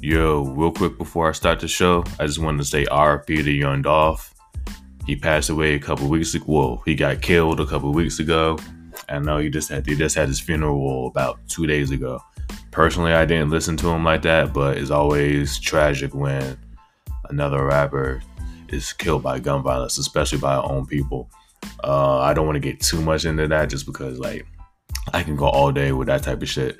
Yo, real quick before I start the show, I just wanted to say RP to Young Dolph. He passed away a couple weeks ago. Well, he got killed a couple weeks ago. I know he just had he just had his funeral about two days ago. Personally, I didn't listen to him like that, but it's always tragic when another rapper is killed by gun violence, especially by our own people. Uh, I don't want to get too much into that just because like I can go all day with that type of shit.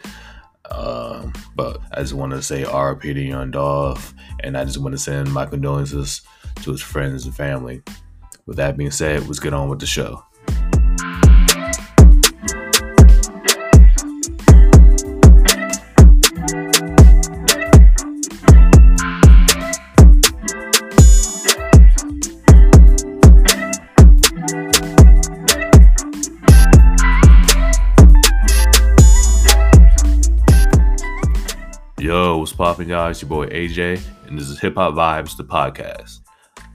Um, but I just want to say RP to Young Dolph, and I just want to send my condolences to his friends and family. With that being said, let's get on with the show. Yo, what's poppin', y'all? It's your boy AJ, and this is Hip Hop Vibes, the podcast.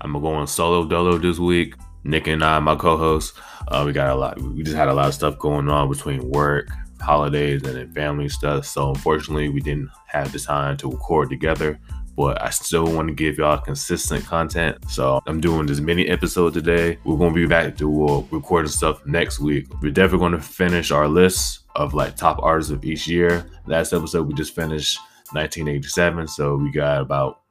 I'm going solo dolo this week. Nick and I, my co-host, uh, we got a lot. We just had a lot of stuff going on between work, holidays, and then family stuff. So unfortunately, we didn't have the time to record together. But I still want to give y'all consistent content. So I'm doing this mini episode today. We're gonna be back to uh, recording stuff next week. We're definitely gonna finish our list of like top artists of each year. Last episode we just finished 1987. So we got about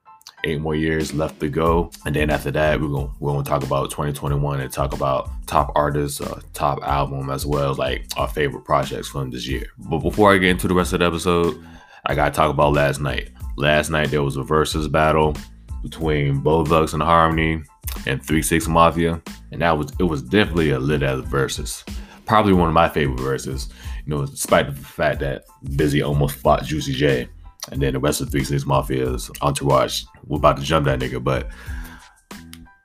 eight more years left to go. And then after that, we're gonna we're gonna talk about 2021 and talk about top artists, uh, top album, as well like our favorite projects from this year. But before I get into the rest of the episode, I gotta talk about last night. Last night there was a Verzuz battle between Bone and Harmony and Three Six Mafia, and that was it was definitely a lit as versus. Probably one of my favorite verses. You know, despite the fact that Bizzy almost fought Juicy J and then the rest of Three Six Mafia's entourage we're about to jump that nigga. But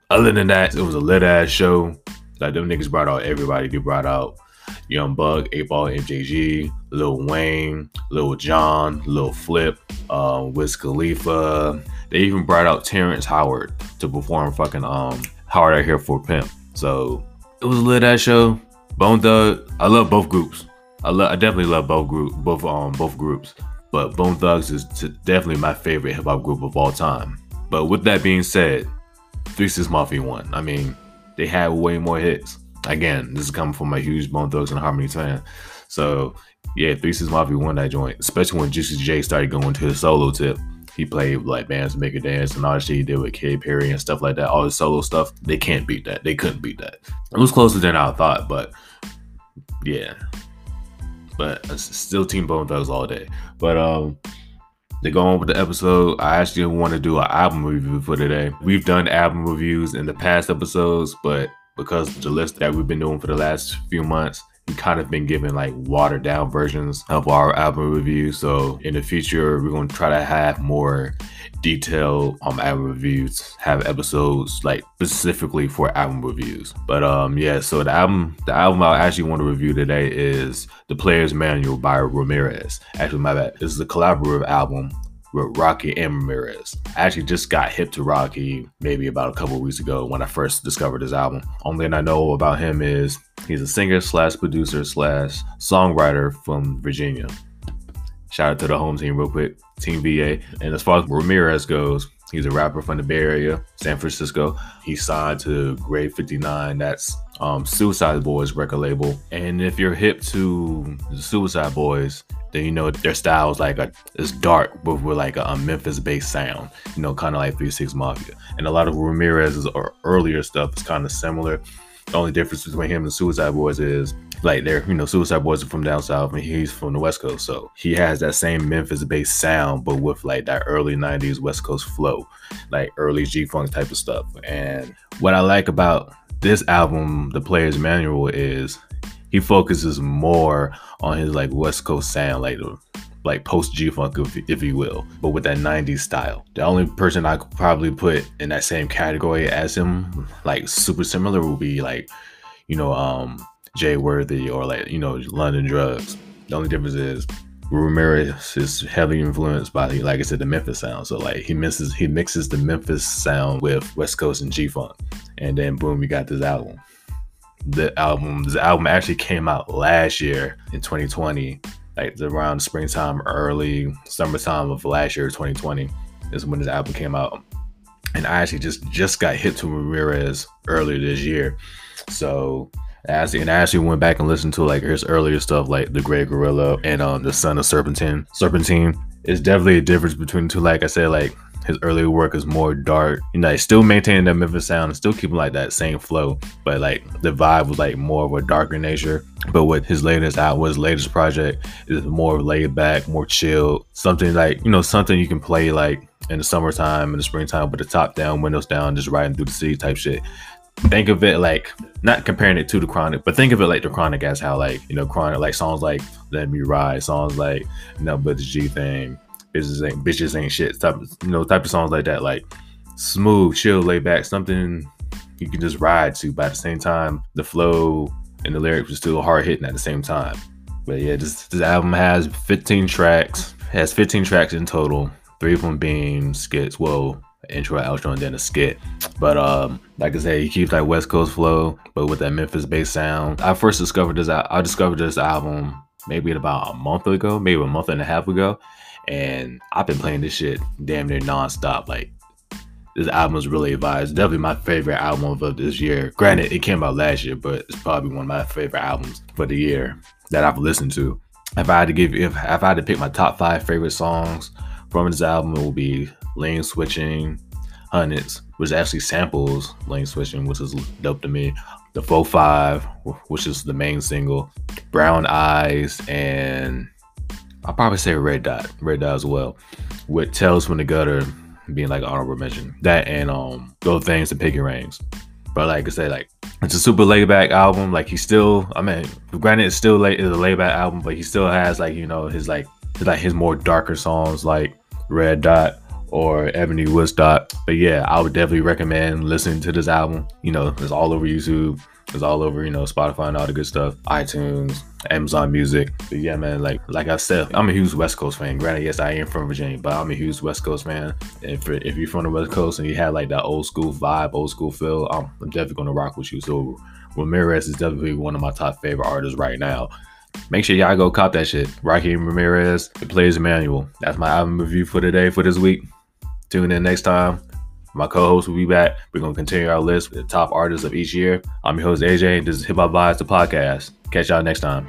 other than that, it was a lit ass show. Like them niggas brought out everybody. They brought out Young Buck, 8 Ball, MJG, Lil Wayne, Lil Jon, Lil Flip, uh, Wiz Khalifa. They even brought out Terrence Howard to perform fucking um Hard Out Here for Pimp. So it was a lit ass show. Bone Thug, I love both groups. I love, I definitely love both group, both um both groups but Bone Thugs is definitely my favorite hip hop group of all time. But with that being said, Three Six Mafia won. I mean, they had way more hits. Again, this is coming from a huge Bone Thugs and Harmony fan. So yeah, Three Six Mafia won that joint, especially when Juicy J started going to his solo tip. He played like bands make a dance and all the shit he did with Katy Perry and stuff like that. All the solo stuff, they can't beat that. They couldn't beat that. It was closer than I thought, but yeah, but still Team Bone Thugs all day. But um, to go on with the episode, I actually want to do an album review for today. We've done album reviews in the past episodes, but because the list that we've been doing for the last few months, kind of been given like watered down versions of our album reviews. So in the future, we're to try to have more detailed um album reviews, have episodes like specifically for album reviews. But um yeah, so the album the album I actually want to review today is The Player's Manual by Ramirez. Actually, my bad. This is a collaborative album with Rocky and Ramirez. I actually just got hip to Rocky maybe about a couple weeks ago when I first discovered his album. Only thing I know about him is he's a singer slash producer slash songwriter from Virginia. Shout out to the home team real quick, Team VA. And as far as Ramirez goes, he's a rapper from the Bay Area, San Francisco. He signed to G59. That's um, Suicide Boys record label. And if you're hip to Suicide Boys, then you know their style is like a it's dark but with like a, a Memphis based sound, you know, kind of like Three Six Mafia. And a lot of Ramirez's or earlier stuff is kind of similar. The only difference between him and Suicide Boys is like they're you know Suicide Boys are from down south and he's from the West Coast, so he has that same Memphis based sound, but with like that early '90s West Coast flow, like early G Funk type of stuff. And what I like about this album, The Player's Manual, is he focuses more on his like West Coast sound, like like post G Funk, if, if you will, but with that 90s style. The only person I could probably put in that same category as him, like super similar, would be like, you know, um, Jay Worthy or like, you know, London Drugs. The only difference is Ramirez is heavily influenced by, like I said, the Memphis sound. So like he mixes he mixes the Memphis sound with West Coast and G Funk, and then boom, you got this album. The album, this album actually came out last year in 2020, like around springtime, early summertime of last year, 2020, is when this album came out. And I actually just just got hit to Ramirez earlier this year. So as and I actually went back and listened to like his earlier stuff, like the Gray Gorilla and um the Son of Serpentine. Serpentine is definitely a difference between the two. Like I said, like his earlier work is more dark. You know, he's still maintaining that Memphis sound and still keeping like that same flow, but like the vibe was like more of a darker nature. But with his latest out, his latest project is more laid back, more chill, something like you know something you can play like in the summertime, in the springtime, with the top down, windows down, just riding through the city type shit think of it like not comparing it to the chronic but think of it like the chronic as how like you know chronic like songs like let me ride songs like you know but the g thing bitches ain't bitches ain't shit type of, you know type of songs like that like smooth chill laid back something you can just ride to but at the same time the flow and the lyrics are still hard hitting at the same time but yeah this, this album has 15 tracks has 15 tracks in total three of them being skits well intro, outro, and then a skit. But um, like I said, he keeps that West Coast flow, but with that Memphis bass sound. I first discovered this. I discovered this album maybe about a month ago, maybe a month and a half ago, and I've been playing this shit damn near nonstop. Like this album is really a vibe. It's definitely my favorite album of this year. Granted, it came out last year, but it's probably one of my favorite albums for the year that I've listened to. If I had to give, if, if I had to pick my top five favorite songs from this album, it will be lane switching, hundreds, which actually samples lane switching, which is dope to me. The 4-5, which is the main single, Brown Eyes, and I'll probably say Red Dot, Red Dot as well, with Tales from the Gutter being like honorable mention. That and um those things and Piggy Rings. But like I say, like it's a super laid back album. Like he still, I mean, granted, it's still late, it's a laid back album, but he still has like you know his like his, like his more darker songs like Red Dot or Ebony Woodstock. But yeah, I would definitely recommend listening to this album. You know, it's all over YouTube. It's all over, you know, Spotify and all the good stuff, iTunes, Amazon Music. But yeah, man, like like I said, I'm a huge West Coast fan. Granted, yes, I am from Virginia, but I'm a huge West Coast fan. If if you're from the West Coast and you have like that old school vibe, old school feel, I'm, I'm definitely gonna rock with you. So Ramirez is definitely one of my top favorite artists right now. Make sure y'all go cop that shit. Raheem Ramirez, The Players Manual. That's my album review for today, for this week. Tune in next time. My co-host will be back. We're gonna continue our list with the top artists of each year. I'm your host AJ. And this is Hip Hop Vibes, the podcast. Catch y'all next time.